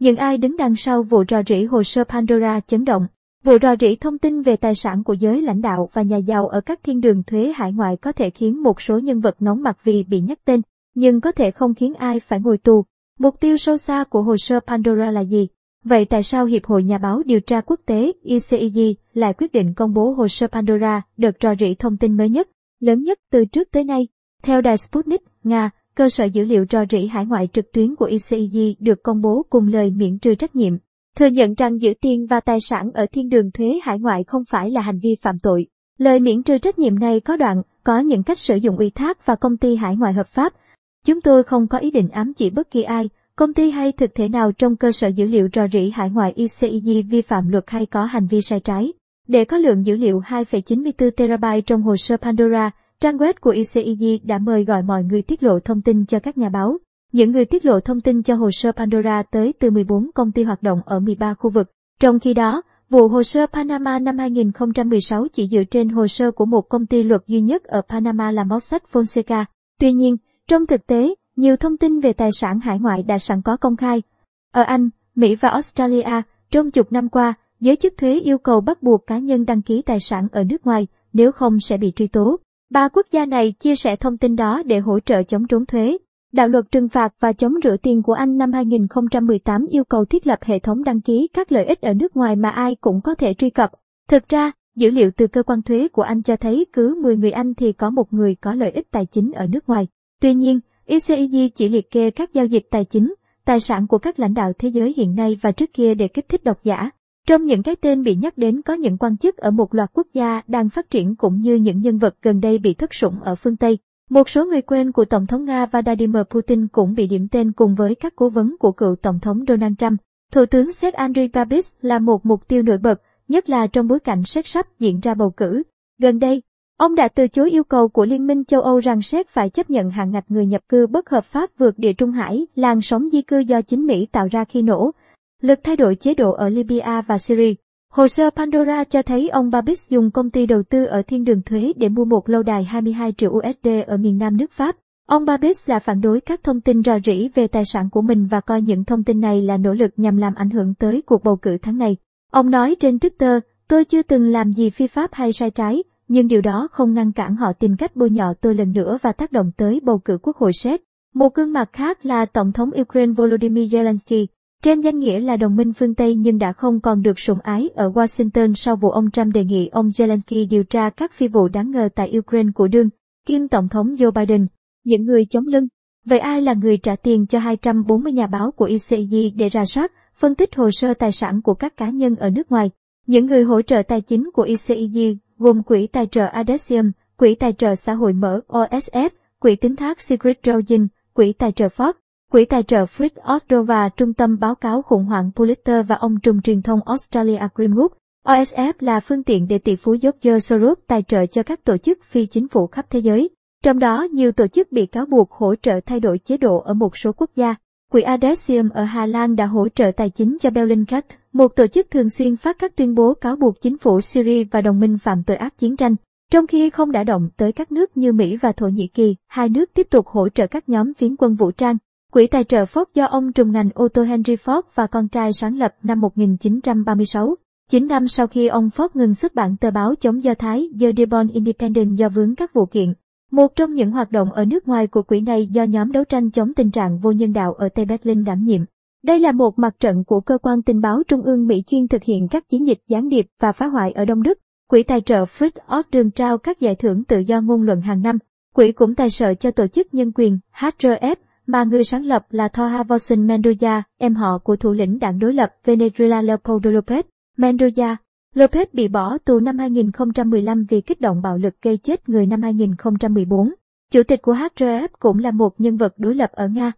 Những ai đứng đằng sau vụ rò rỉ hồ sơ Pandora chấn động. Vụ rò rỉ thông tin về tài sản của giới lãnh đạo và nhà giàu ở các thiên đường thuế hải ngoại có thể khiến một số nhân vật nóng mặt vì bị nhắc tên, nhưng có thể không khiến ai phải ngồi tù. Mục tiêu sâu xa của hồ sơ Pandora là gì? Vậy tại sao Hiệp hội Nhà báo Điều tra Quốc tế ICIG lại quyết định công bố hồ sơ Pandora, đợt rò rỉ thông tin mới nhất, lớn nhất từ trước tới nay? Theo đài Sputnik, Nga, cơ sở dữ liệu rò rỉ hải ngoại trực tuyến của ICIG được công bố cùng lời miễn trừ trách nhiệm, thừa nhận rằng giữ tiền và tài sản ở thiên đường thuế hải ngoại không phải là hành vi phạm tội. Lời miễn trừ trách nhiệm này có đoạn, có những cách sử dụng ủy thác và công ty hải ngoại hợp pháp. Chúng tôi không có ý định ám chỉ bất kỳ ai, công ty hay thực thể nào trong cơ sở dữ liệu rò rỉ hải ngoại ICIG vi phạm luật hay có hành vi sai trái. Để có lượng dữ liệu 2,94 terabyte trong hồ sơ Pandora, Trang web của ICIG đã mời gọi mọi người tiết lộ thông tin cho các nhà báo. Những người tiết lộ thông tin cho hồ sơ Pandora tới từ 14 công ty hoạt động ở 13 khu vực. Trong khi đó, vụ hồ sơ Panama năm 2016 chỉ dựa trên hồ sơ của một công ty luật duy nhất ở Panama là Mossack Fonseca. Tuy nhiên, trong thực tế, nhiều thông tin về tài sản hải ngoại đã sẵn có công khai. Ở Anh, Mỹ và Australia, trong chục năm qua, giới chức thuế yêu cầu bắt buộc cá nhân đăng ký tài sản ở nước ngoài, nếu không sẽ bị truy tố. Ba quốc gia này chia sẻ thông tin đó để hỗ trợ chống trốn thuế. Đạo luật trừng phạt và chống rửa tiền của Anh năm 2018 yêu cầu thiết lập hệ thống đăng ký các lợi ích ở nước ngoài mà ai cũng có thể truy cập. Thực ra, dữ liệu từ cơ quan thuế của Anh cho thấy cứ 10 người Anh thì có một người có lợi ích tài chính ở nước ngoài. Tuy nhiên, ICIG chỉ liệt kê các giao dịch tài chính, tài sản của các lãnh đạo thế giới hiện nay và trước kia để kích thích độc giả. Trong những cái tên bị nhắc đến có những quan chức ở một loạt quốc gia đang phát triển cũng như những nhân vật gần đây bị thất sủng ở phương Tây. Một số người quen của Tổng thống Nga Vladimir Putin cũng bị điểm tên cùng với các cố vấn của cựu Tổng thống Donald Trump. Thủ tướng Séc Andriy Babis là một mục tiêu nổi bật, nhất là trong bối cảnh Séc sắp diễn ra bầu cử. Gần đây, ông đã từ chối yêu cầu của Liên minh châu Âu rằng Séc phải chấp nhận hạn ngạch người nhập cư bất hợp pháp vượt địa Trung Hải, làn sóng di cư do chính Mỹ tạo ra khi nổ lực thay đổi chế độ ở Libya và Syria. Hồ sơ Pandora cho thấy ông Babis dùng công ty đầu tư ở thiên đường thuế để mua một lâu đài 22 triệu USD ở miền nam nước Pháp. Ông Babis là phản đối các thông tin rò rỉ về tài sản của mình và coi những thông tin này là nỗ lực nhằm làm ảnh hưởng tới cuộc bầu cử tháng này. Ông nói trên Twitter, tôi chưa từng làm gì phi pháp hay sai trái, nhưng điều đó không ngăn cản họ tìm cách bôi nhọ tôi lần nữa và tác động tới bầu cử quốc hội Séc. Một gương mặt khác là Tổng thống Ukraine Volodymyr Zelensky. Trên danh nghĩa là đồng minh phương Tây nhưng đã không còn được sủng ái ở Washington sau vụ ông Trump đề nghị ông Zelensky điều tra các phi vụ đáng ngờ tại Ukraine của đương, kim Tổng thống Joe Biden. Những người chống lưng. Vậy ai là người trả tiền cho 240 nhà báo của ICG để ra soát, phân tích hồ sơ tài sản của các cá nhân ở nước ngoài? Những người hỗ trợ tài chính của ICG gồm Quỹ Tài trợ Adesium, Quỹ Tài trợ Xã hội Mở OSF, Quỹ Tín thác Secret Trojan, Quỹ Tài trợ Ford, Quỹ tài trợ Fritz Oslo và Trung tâm báo cáo khủng hoảng Pulitzer và ông trùm truyền thông Australia Greenwood. OSF là phương tiện để tỷ phú George Soros tài trợ cho các tổ chức phi chính phủ khắp thế giới. Trong đó, nhiều tổ chức bị cáo buộc hỗ trợ thay đổi chế độ ở một số quốc gia. Quỹ Adesium ở Hà Lan đã hỗ trợ tài chính cho Bellingcat, một tổ chức thường xuyên phát các tuyên bố cáo buộc chính phủ Syria và đồng minh phạm tội ác chiến tranh. Trong khi không đã động tới các nước như Mỹ và Thổ Nhĩ Kỳ, hai nước tiếp tục hỗ trợ các nhóm phiến quân vũ trang. Quỹ tài trợ Ford do ông trùm ngành ô tô Henry Ford và con trai sáng lập năm 1936. 9 năm sau khi ông Ford ngừng xuất bản tờ báo chống Do Thái The Dearborn Independent do vướng các vụ kiện. Một trong những hoạt động ở nước ngoài của quỹ này do nhóm đấu tranh chống tình trạng vô nhân đạo ở Tây Berlin đảm nhiệm. Đây là một mặt trận của cơ quan tình báo trung ương Mỹ chuyên thực hiện các chiến dịch gián điệp và phá hoại ở Đông Đức. Quỹ tài trợ Fritz Ott đường trao các giải thưởng tự do ngôn luận hàng năm. Quỹ cũng tài trợ cho tổ chức nhân quyền HRF mà người sáng lập là Thorhausen Mendoza, em họ của thủ lĩnh đảng đối lập Venezuela Leopoldo Lopez. Mendoza, Lopez bị bỏ tù năm 2015 vì kích động bạo lực gây chết người năm 2014. Chủ tịch của HRF cũng là một nhân vật đối lập ở Nga.